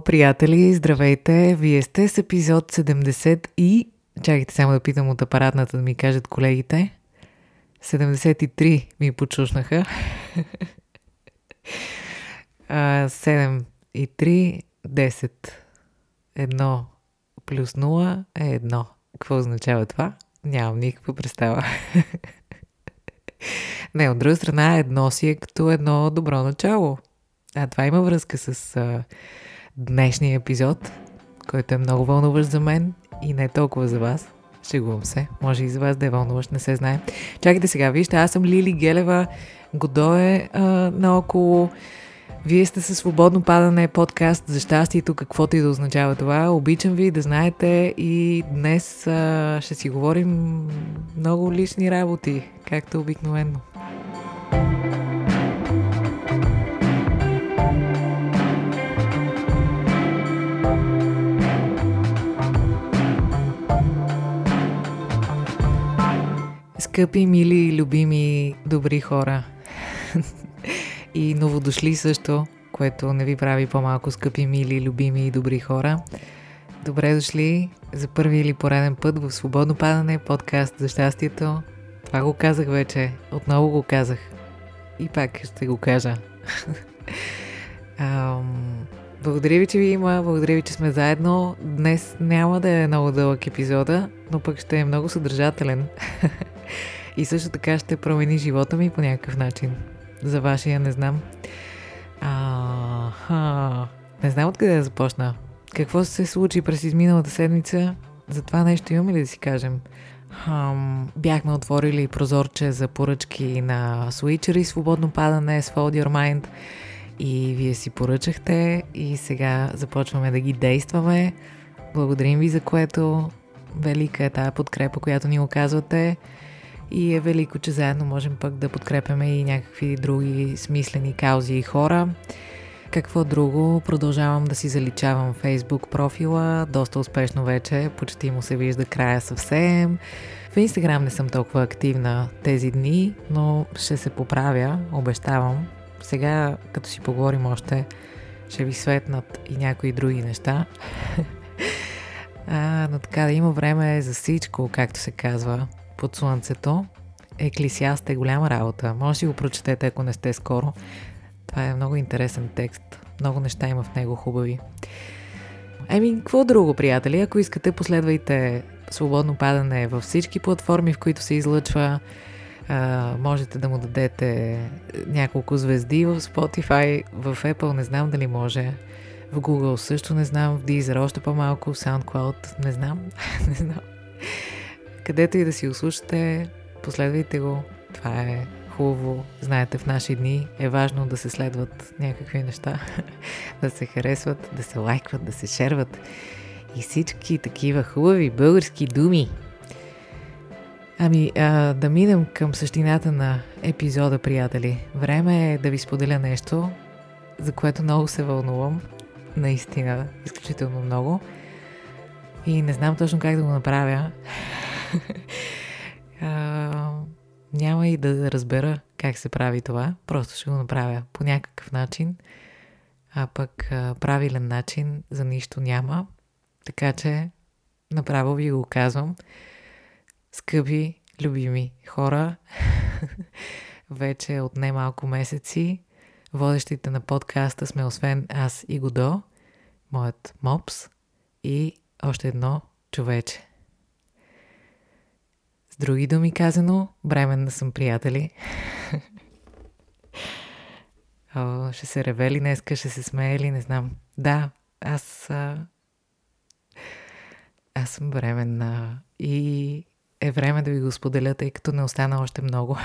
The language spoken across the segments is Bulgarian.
Приятели, здравейте! Вие сте с епизод 70 и... Чакайте само да питам от апаратната да ми кажат колегите. 73 ми почушнаха. 7 и 3, 10. 1 плюс 0 е 1. Какво означава това? Нямам никаква представа. Не, от друга страна, едно си е като едно добро начало. А това има връзка с днешния епизод, който е много вълнуващ за мен и не толкова за вас. Шегувам се. Може и за вас да е вълнуващ, не се знае. Чакайте сега, вижте, аз съм Лили Гелева. Годо е наоколо. Вие сте със свободно падане подкаст за щастието, каквото и да означава това. Обичам ви да знаете и днес а, ще си говорим много лични работи, както обикновено. Скъпи, мили, любими, добри хора. и новодошли също, което не ви прави по-малко скъпи, мили, любими и добри хора. Добре дошли за първи или пореден път в Свободно падане, подкаст за щастието. Това го казах вече, отново го казах. И пак ще го кажа. Ам, благодаря ви, че ви има, благодаря ви, че сме заедно. Днес няма да е много дълъг епизода, но пък ще е много съдържателен. И също така ще промени живота ми по някакъв начин. За вашия не знам. А, не знам откъде да започна. Какво се случи през изминалата седмица? За това нещо имаме ли да си кажем? Хам, бяхме отворили прозорче за поръчки на Switcher свободно падане с Fold Your Mind и вие си поръчахте и сега започваме да ги действаме. Благодарим ви за което. Велика е тая подкрепа, която ни оказвате. И е велико, че заедно можем пък да подкрепяме и някакви други смислени каузи и хора. Какво друго? Продължавам да си заличавам Facebook профила, доста успешно вече, почти му се вижда края съвсем. В Instagram не съм толкова активна тези дни, но ще се поправя, обещавам. Сега, като си поговорим още, ще ви светнат и някои други неща. а, но така да има време за всичко, както се казва под слънцето. Еклисиаст е голяма работа. Може да го прочетете, ако не сте скоро. Това е много интересен текст. Много неща има в него хубави. Еми, какво друго, приятели? Ако искате, последвайте свободно падане във всички платформи, в които се излъчва. А, можете да му дадете няколко звезди в Spotify, в Apple не знам дали може, в Google също не знам, в Deezer още по-малко, в SoundCloud не знам, не знам. Където и да си услушате, последвайте го. Това е хубаво. Знаете, в наши дни е важно да се следват някакви неща, да се харесват, да се лайкват, да се шерват и всички такива хубави български думи. Ами, а, да минем към същината на епизода, приятели. Време е да ви споделя нещо, за което много се вълнувам. Наистина, изключително много. И не знам точно как да го направя. а, няма и да разбера как се прави това. Просто ще го направя по някакъв начин. А пък а, правилен начин за нищо няма. Така че направо ви го казвам. Скъпи, любими хора, вече от немалко месеци водещите на подкаста сме освен аз и Годо, моят мопс и още едно човече. С други думи казано, бременна съм приятели. О, ще се ревели днеска, ще се смее ли, не знам. Да, аз... А... Аз съм бременна и е време да ви го споделя, тъй като не остана още много.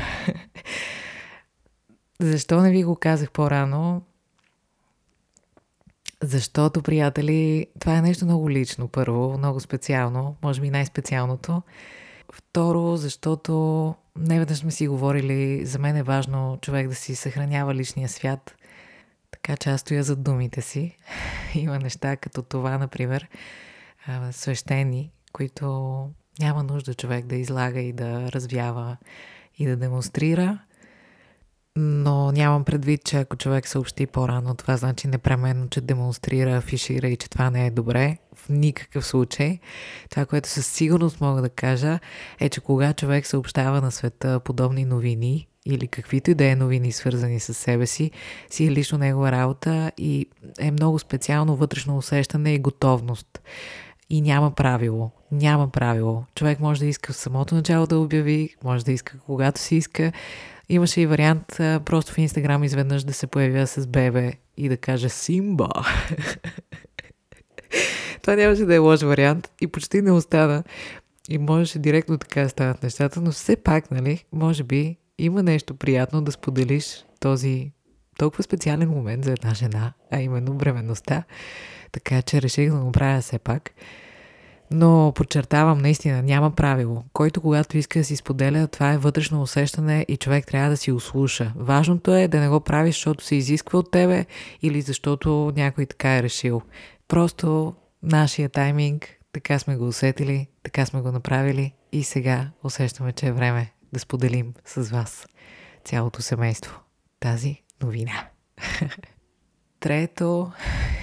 Защо не ви го казах по-рано? Защото, приятели, това е нещо много лично, първо, много специално, може би най-специалното. Второ, защото не веднъж сме си говорили, за мен е важно човек да си съхранява личния свят. Така че аз стоя за думите си. Има неща като това, например, свещени, които няма нужда човек да излага и да развява и да демонстрира. Но нямам предвид, че ако човек съобщи по-рано, това значи непременно, че демонстрира, афишира и че това не е добре. В никакъв случай. Това, което със сигурност мога да кажа, е, че кога човек съобщава на света подобни новини или каквито и да е новини, свързани с себе си, си е лично негова работа и е много специално вътрешно усещане и готовност. И няма правило. Няма правило. Човек може да иска в самото начало да обяви, може да иска когато си иска. Имаше и вариант а, просто в Инстаграм изведнъж да се появя с бебе и да каже Симба. Това нямаше да е лош вариант и почти не остана. И можеше директно така да станат нещата, но все пак, нали, може би има нещо приятно да споделиш този толкова специален момент за една жена, а именно бременността. Така че реших да го правя все пак. Но подчертавам, наистина, няма правило. Който когато иска да си споделя, това е вътрешно усещане и човек трябва да си услуша. Важното е да не го правиш, защото се изисква от тебе или защото някой така е решил. Просто нашия тайминг, така сме го усетили, така сме го направили и сега усещаме, че е време да споделим с вас цялото семейство тази новина. Трето,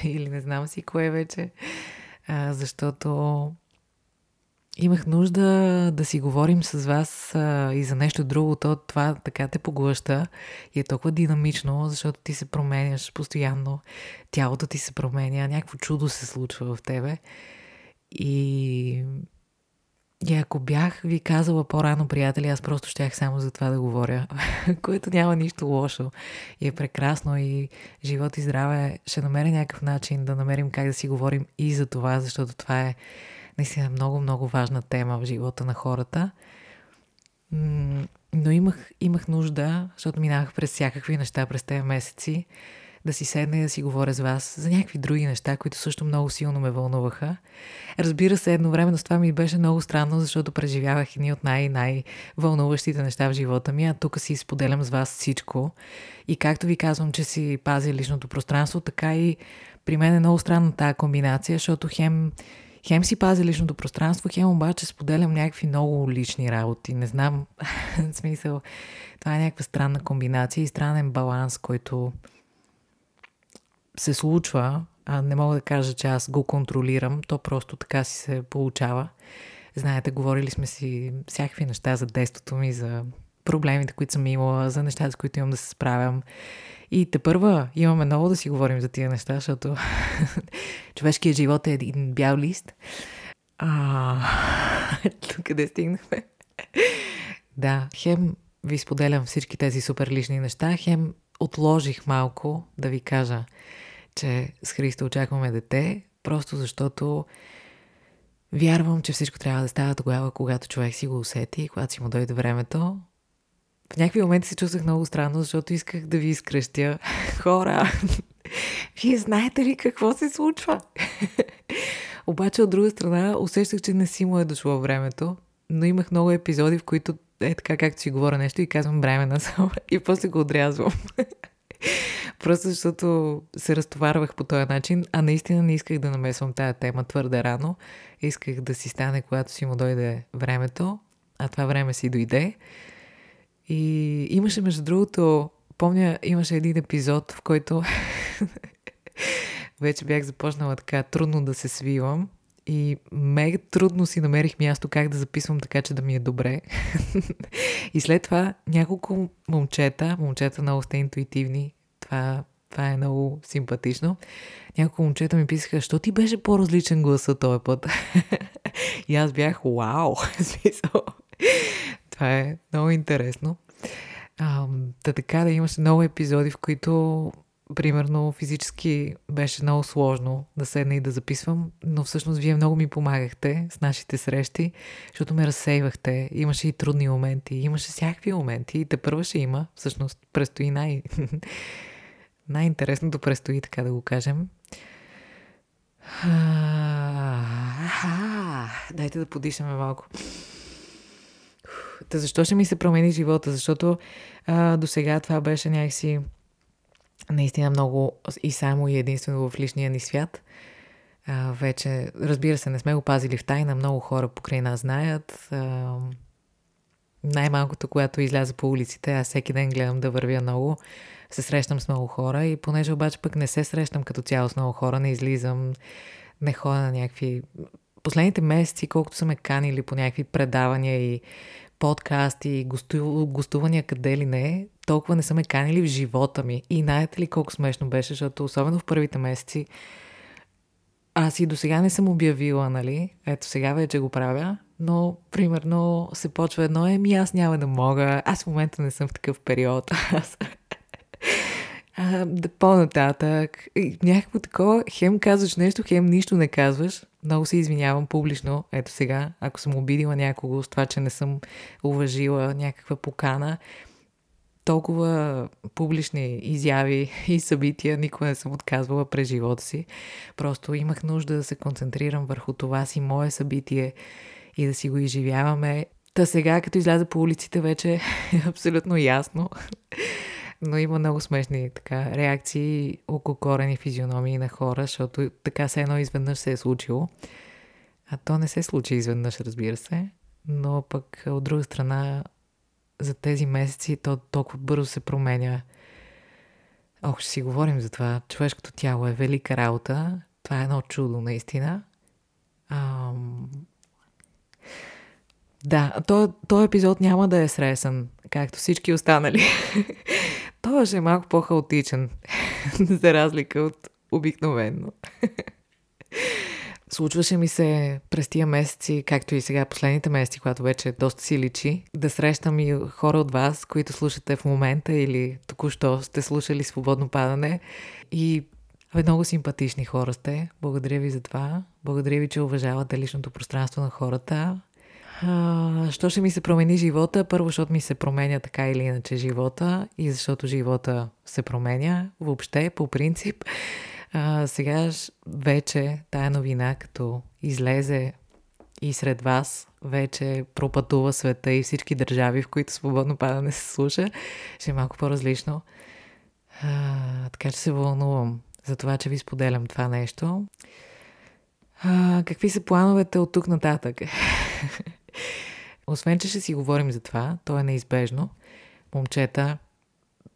или не знам си кое вече, а, защото имах нужда да си говорим с вас а, и за нещо друго. То това така те поглъща и е толкова динамично, защото ти се променяш постоянно. Тялото ти се променя, някакво чудо се случва в тебе. И и ако бях ви казала по-рано, приятели, аз просто щях само за това да говоря, което няма нищо лошо и е прекрасно и живот и здраве ще намеря някакъв начин да намерим как да си говорим и за това, защото това е наистина много, много важна тема в живота на хората. Но имах, имах нужда, защото минавах през всякакви неща през тези месеци, да си седна и да си говоря с вас за някакви други неща, които също много силно ме вълнуваха. Разбира се, едновременно с това ми беше много странно, защото преживявах едни от най-най-вълнуващите неща в живота ми, а тук си споделям с вас всичко. И както ви казвам, че си пазя личното пространство, така и при мен е много странна тази комбинация, защото хем хем си пазя личното пространство, хем обаче споделям някакви много лични работи. Не знам, смисъл, това е някаква странна комбинация и странен баланс, който се случва, а не мога да кажа, че аз го контролирам, то просто така си се получава. Знаете, говорили сме си всякакви неща за детството ми, за проблемите, които съм имала, за нещата, с които имам да се справям. И те първа имаме много да си говорим за тия неща, защото човешкият живот е един бял лист. А, къде стигнахме? да, хем ви споделям всички тези супер лични неща, хем отложих малко да ви кажа че с Христо очакваме дете, просто защото вярвам, че всичко трябва да става тогава, когато човек си го усети, когато си му дойде времето. В някакви моменти се чувствах много странно, защото исках да ви изкръщя. Хора, вие знаете ли какво се случва? Обаче от друга страна усещах, че не си му е дошло времето, но имах много епизоди, в които е така, както си говоря нещо и казвам бремена само и после го отрязвам. Просто защото се разтоварвах по този начин, а наистина не исках да намесвам тая тема твърде рано. Исках да си стане, когато си му дойде времето, а това време си дойде. И имаше, между другото, помня, имаше един епизод, в който вече бях започнала така трудно да се свивам и мега трудно си намерих място как да записвам така, че да ми е добре. и след това няколко момчета, момчета много сте интуитивни, това, това е много симпатично. Няколко момчета ми писаха, що ти беше по-различен гласа този път? и аз бях, вау! това е много интересно. А, да така да имаше много епизоди, в които примерно физически беше много сложно да седна и да записвам, но всъщност вие много ми помагахте с нашите срещи, защото ме разсейвахте. Имаше и трудни моменти, имаше всякакви моменти и те първа ще има, всъщност предстои най... най-интересното предстои, така да го кажем. Дайте да подишаме малко. Та защо ще ми се промени живота? Защото а, до сега това беше някакси наистина много и само и единствено в личния ни свят. А, вече, разбира се, не сме го пазили в тайна, много хора покрай нас знаят. А, най-малкото, когато изляза по улиците, аз всеки ден гледам да вървя много, се срещам с много хора и понеже обаче пък не се срещам като цяло с много хора, не излизам, не ходя на някакви... Последните месеци, колкото са ме канили по някакви предавания и подкасти, госту... гостувания къде ли не, толкова не са ме канили в живота ми. И знаете ли колко смешно беше, защото особено в първите месеци аз и до сега не съм обявила, нали? Ето сега вече го правя, но примерно се почва едно, еми аз няма да мога, аз в момента не съм в такъв период. Аз... а, да по-нататък. някакво такова, хем казваш нещо, хем нищо не казваш. Много се извинявам публично, ето сега, ако съм обидила някого с това, че не съм уважила някаква покана толкова публични изяви и събития никога не съм отказвала през живота си. Просто имах нужда да се концентрирам върху това си мое събитие и да си го изживяваме. Та сега, като изляза по улиците, вече е абсолютно ясно. Но има много смешни така, реакции около корени физиономии на хора, защото така се едно изведнъж се е случило. А то не се случи изведнъж, разбира се. Но пък от друга страна за тези месеци то толкова бързо се променя. Ох, ще си говорим за това. Човешкото тяло е велика работа. Това е едно чудо, наистина. Ам... Да, този то епизод няма да е сресен, както всички останали. Той ще е малко по-хаотичен, за разлика от обикновено. Случваше ми се през тия месеци, както и сега последните месеци, когато вече доста си личи, да срещам и хора от вас, които слушате в момента или току-що сте слушали свободно падане. И Абе, много симпатични хора сте. Благодаря ви за това. Благодаря ви, че уважавате личното пространство на хората. А, що ще ми се промени живота? Първо, защото ми се променя така или иначе живота и защото живота се променя въобще, по принцип. А, сега вече тая новина, като излезе и сред вас, вече пропътува света и всички държави, в които свободно падане се слуша, ще е малко по-различно. А, така че се вълнувам за това, че ви споделям това нещо. А, какви са плановете от тук нататък? Освен, че ще си говорим за това, то е неизбежно. Момчета,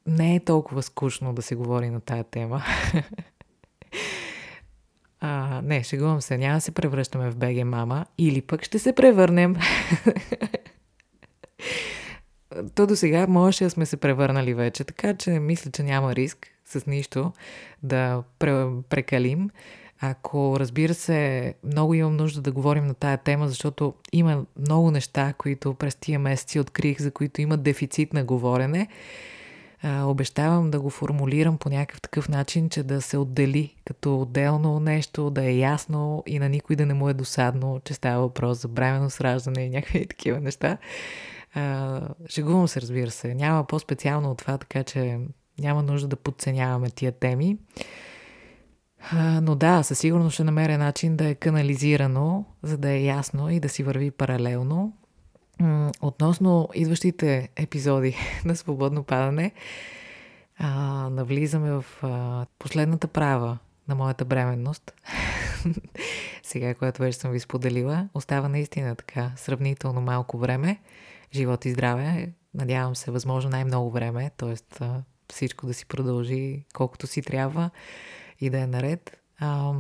не е толкова скучно да се говори на тая тема. Не, шегувам се, няма да се превръщаме в БГ мама или пък ще се превърнем. То до сега можеше да сме се превърнали вече, така че мисля, че няма риск с нищо да прекалим. Ако, разбира се, много имам нужда да говорим на тая тема, защото има много неща, които през тия месеци открих, за които има дефицит на говорене а, обещавам да го формулирам по някакъв такъв начин, че да се отдели като отделно нещо, да е ясно и на никой да не му е досадно, че става въпрос за бременно раждане и някакви такива неща. А, шегувам се, разбира се. Няма по-специално от това, така че няма нужда да подценяваме тия теми. Но да, със сигурност ще намеря начин да е канализирано, за да е ясно и да си върви паралелно. Относно идващите епизоди на Свободно падане, а, навлизаме в а, последната права на моята бременност. Сега, когато вече съм ви споделила, остава наистина така сравнително малко време. Живот и здраве. Надявам се, възможно най-много време, т.е. всичко да си продължи колкото си трябва и да е наред. А,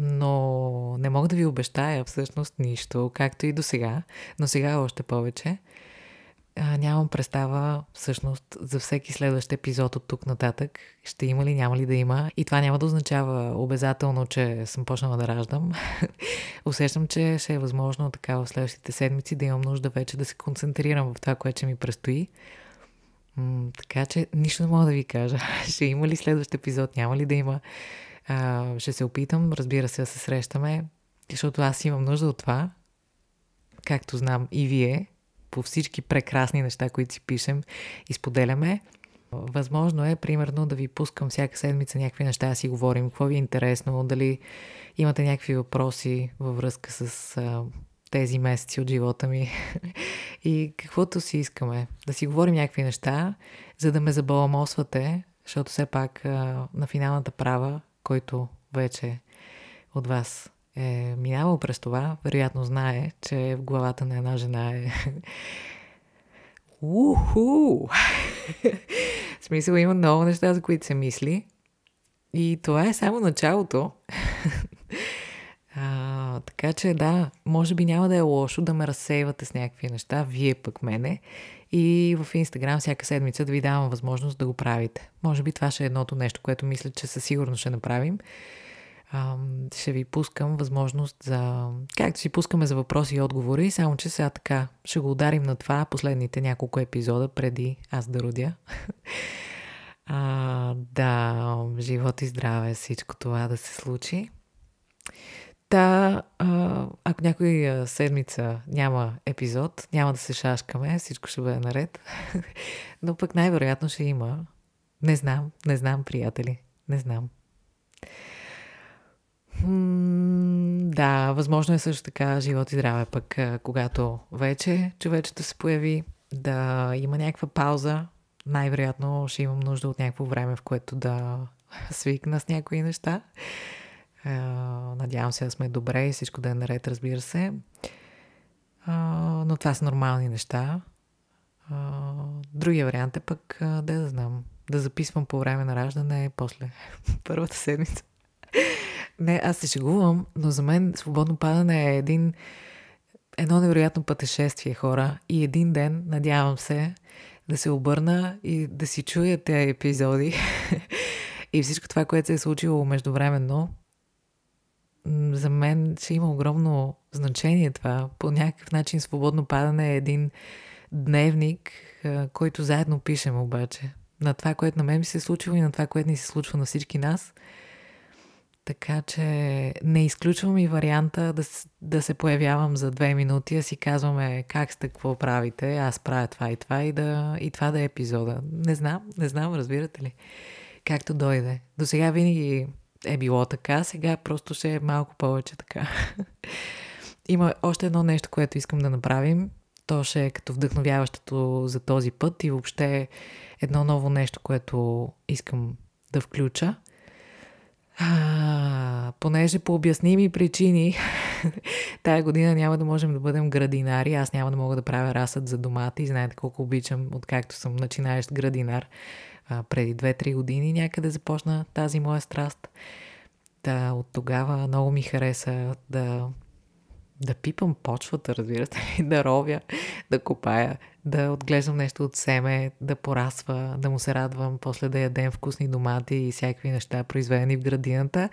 но не мога да ви обещая всъщност нищо, както и до сега, но сега още повече. А, нямам представа всъщност за всеки следващ епизод от тук нататък. Ще има ли, няма ли да има. И това няма да означава обязателно, че съм почнала да раждам. Усещам, че ще е възможно така в следващите седмици да имам нужда вече да се концентрирам в това, което ми предстои. М- така че нищо не мога да ви кажа. ще има ли следващ епизод, няма ли да има. А, ще се опитам, разбира се, да се срещаме, защото аз имам нужда от това, както знам и вие, по всички прекрасни неща, които си пишем и споделяме. Възможно е, примерно, да ви пускам всяка седмица някакви неща, да си говорим, какво ви е интересно, дали имате някакви въпроси във връзка с а, тези месеци от живота ми и каквото си искаме. Да си говорим някакви неща, за да ме забаламосвате, защото все пак а, на финалната права който вече от вас е минавал през това, вероятно знае, че в главата на една жена е Уху! В смисъл има много неща, за които се мисли. И това е само началото. а, така че да, може би няма да е лошо да ме разсейвате с някакви неща, вие пък мене. И в Инстаграм всяка седмица да ви давам възможност да го правите. Може би това ще е едното нещо, което мисля, че със сигурност ще направим ще ви пускам възможност за... Както си пускаме за въпроси и отговори, само че сега така ще го ударим на това последните няколко епизода преди аз да родя. а, да, живот и здраве, всичко това да се случи. Та, ако някой седмица няма епизод, няма да се шашкаме, всичко ще бъде наред. Но пък най-вероятно ще има. Не знам, не знам, приятели. Не знам да, възможно е също така живот и здраве, пък когато вече човечето се появи, да има някаква пауза, най-вероятно ще имам нужда от някакво време, в което да свикна с някои неща. Надявам се да сме добре и всичко да е наред, разбира се. Но това са нормални неща. Другия вариант е пък, да да знам, да записвам по време на раждане, после първата седмица. Не, аз се шегувам, но за мен свободно падане е един, едно невероятно пътешествие, хора. И един ден, надявам се, да се обърна и да си чуя тези епизоди и всичко това, което се е случило междувременно. За мен ще има огромно значение това. По някакъв начин свободно падане е един дневник, който заедно пишем обаче. На това, което на мен ми се е случило и на това, което ни се случва на всички нас – така че не изключвам и варианта да, да се появявам за две минути, да си казваме как сте, какво правите, аз правя това и това и, да, и това да е епизода. Не знам, не знам, разбирате ли? Както дойде. До сега винаги е било така, сега просто ще е малко повече така. Има още едно нещо, което искам да направим. То ще е като вдъхновяващото за този път и въобще едно ново нещо, което искам да включа – а, понеже по обясними причини тая година няма да можем да бъдем градинари, аз няма да мога да правя разсъд за домати. Знаете колко обичам, откакто съм начинаещ градинар. А, преди 2-3 години някъде започна тази моя страст. Да, от тогава много ми хареса да да пипам почвата, разбирате ли, да ровя, да копая, да отглеждам нещо от семе, да порасва, да му се радвам, после да ядем вкусни домати и всякакви неща, произведени в градината.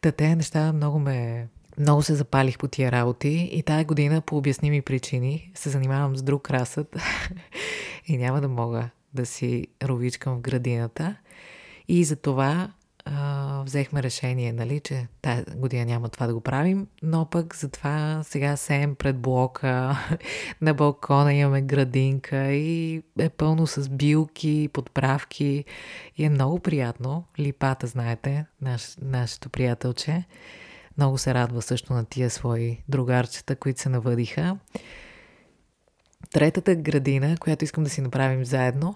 Та тези неща много ме... Много се запалих по тия работи и тая година по обясними причини се занимавам с друг разсъд и няма да мога да си ровичкам в градината. И за това а, взехме решение, нали, че тази година няма това да го правим, но пък затова сега сеем пред блока, на балкона имаме градинка и е пълно с билки, подправки и е много приятно. Липата, знаете, наш, нашето приятелче, много се радва също на тия свои другарчета, които се навъдиха. Третата градина, която искам да си направим заедно,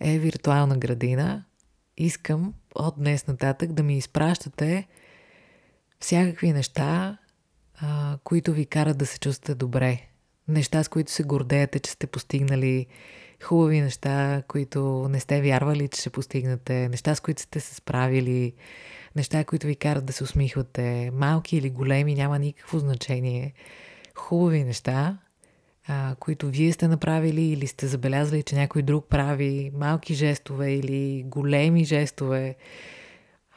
е виртуална градина. Искам от днес нататък да ми изпращате всякакви неща, а, които ви карат да се чувствате добре. Неща, с които се гордеете, че сте постигнали, хубави неща, които не сте вярвали, че ще постигнете, неща, с които сте се справили, неща, които ви карат да се усмихвате, малки или големи, няма никакво значение. Хубави неща, а, които вие сте направили или сте забелязали, че някой друг прави, малки жестове или големи жестове.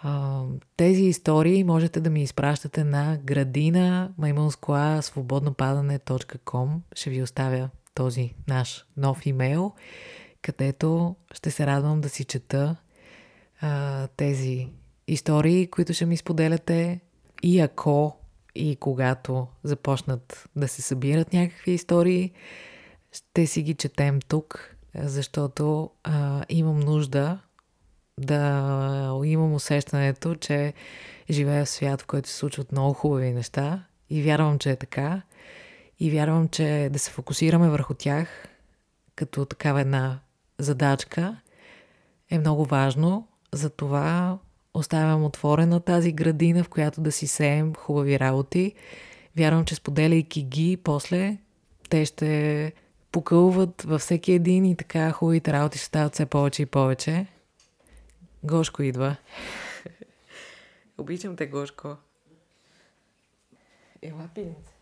А, тези истории можете да ми изпращате на градина маймунскоа свободнопадане.com. Ще ви оставя този наш нов имейл, където ще се радвам да си чета а, тези истории, които ще ми споделяте. И ако и когато започнат да се събират някакви истории, ще си ги четем тук, защото а, имам нужда да имам усещането, че живея в свят, в който се случват много хубави неща и вярвам, че е така. И вярвам, че да се фокусираме върху тях като такава една задачка е много важно. Затова оставям отворена тази градина, в която да си сеем хубави работи. Вярвам, че споделяйки ги, после те ще покълват във всеки един и така хубавите работи ще стават все повече и повече. Гошко идва. Обичам те, Гошко. Ела, пинец.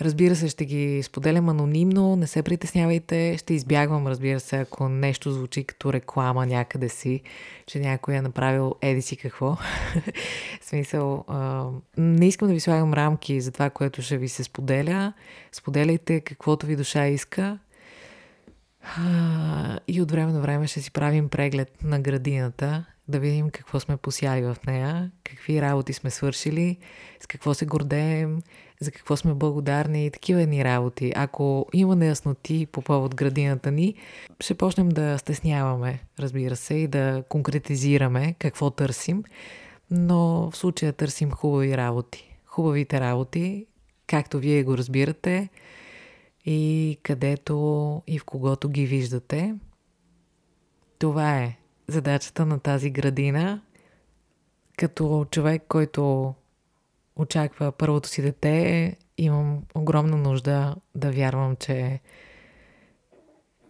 Разбира се, ще ги споделям анонимно, не се притеснявайте, ще избягвам, разбира се, ако нещо звучи като реклама някъде си, че някой е направил еди си какво. Смисъл, не искам да ви слагам рамки за това, което ще ви се споделя. Споделяйте каквото ви душа иска. И от време на време ще си правим преглед на градината, да видим какво сме посяли в нея, какви работи сме свършили, с какво се гордеем, за какво сме благодарни и такива ни работи. Ако има неясноти по повод градината ни, ще почнем да стесняваме, разбира се, и да конкретизираме какво търсим, но в случая търсим хубави работи. Хубавите работи, както вие го разбирате, и където и в когото ги виждате. Това е задачата на тази градина. Като човек, който очаква първото си дете, имам огромна нужда да вярвам, че,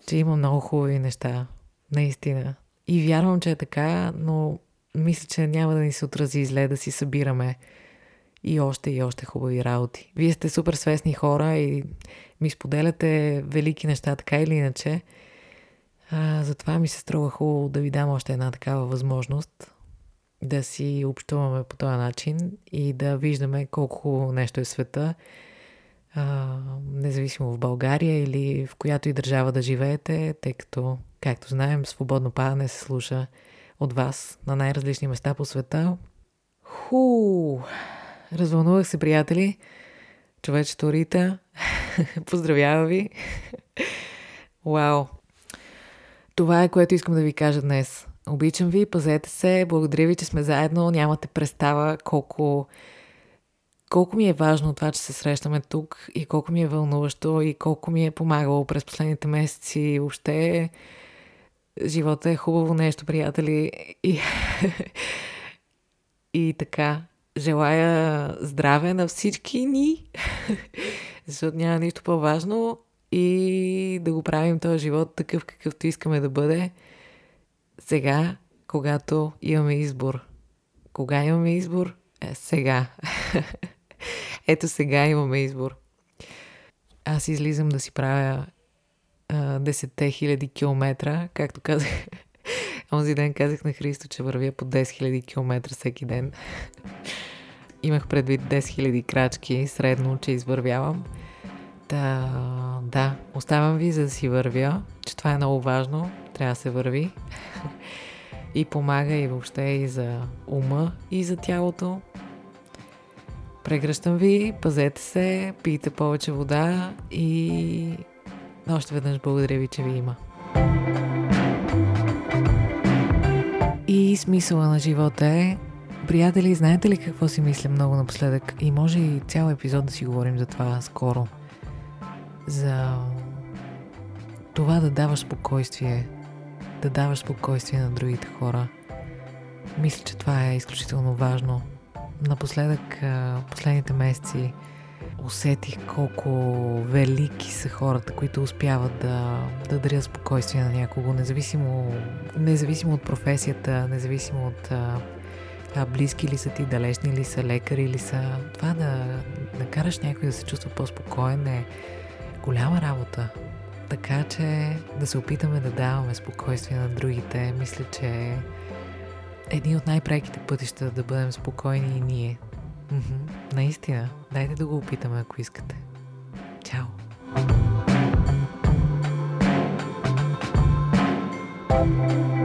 че има много хубави неща. Наистина. И вярвам, че е така, но мисля, че няма да ни се отрази зле да си събираме и още и още хубави работи. Вие сте супер свестни хора и ми споделяте велики неща, така или иначе. А, затова ми се струва хубаво да ви дам още една такава възможност да си общуваме по този начин и да виждаме колко нещо е света, а, независимо в България или в която и държава да живеете, тъй като, както знаем, свободно падане се слуша от вас на най-различни места по света. Ху! Развълнувах се, приятели. Човечето Рита. Поздравява ви. Вау! Това е което искам да ви кажа днес. Обичам ви, пазете се, благодаря ви, че сме заедно. Нямате представа колко, колко ми е важно това, че се срещаме тук и колко ми е вълнуващо и колко ми е помагало през последните месеци. Въобще живота е хубаво нещо, приятели. И, и така, желая здраве на всички ни, защото няма нищо по-важно и да го правим този живот такъв, какъвто искаме да бъде сега, когато имаме избор. Кога имаме избор? Е, сега. Ето сега имаме избор. Аз излизам да си правя десетте хиляди километра, както казах. Онзи ден казах на Христо, че вървя по 10 000 км всеки ден. Имах предвид 10 000 крачки средно, че извървявам. Да, да, оставям ви за да си вървя, че това е много важно. Трябва да се върви. и помага и въобще и за ума, и за тялото. Прегръщам ви, пазете се, пийте повече вода и още веднъж благодаря ви, че ви има. И смисъла на живота е Приятели, знаете ли какво си мисля много напоследък? И може и цял епизод да си говорим за това скоро. За това да даваш спокойствие да даваш спокойствие на другите хора. Мисля, че това е изключително важно. Напоследък, последните месеци, усетих колко велики са хората, които успяват да, да дарят спокойствие на някого, независимо, независимо от професията, независимо от а, близки ли са ти, далечни ли са, лекари ли са. Това да, да караш някой да се чувства по-спокоен е голяма работа. Така че да се опитаме да даваме спокойствие на другите, мисля, че е един от най-преките пътища да бъдем спокойни и ние. Мхм, наистина, дайте да го опитаме, ако искате. Чао! thank you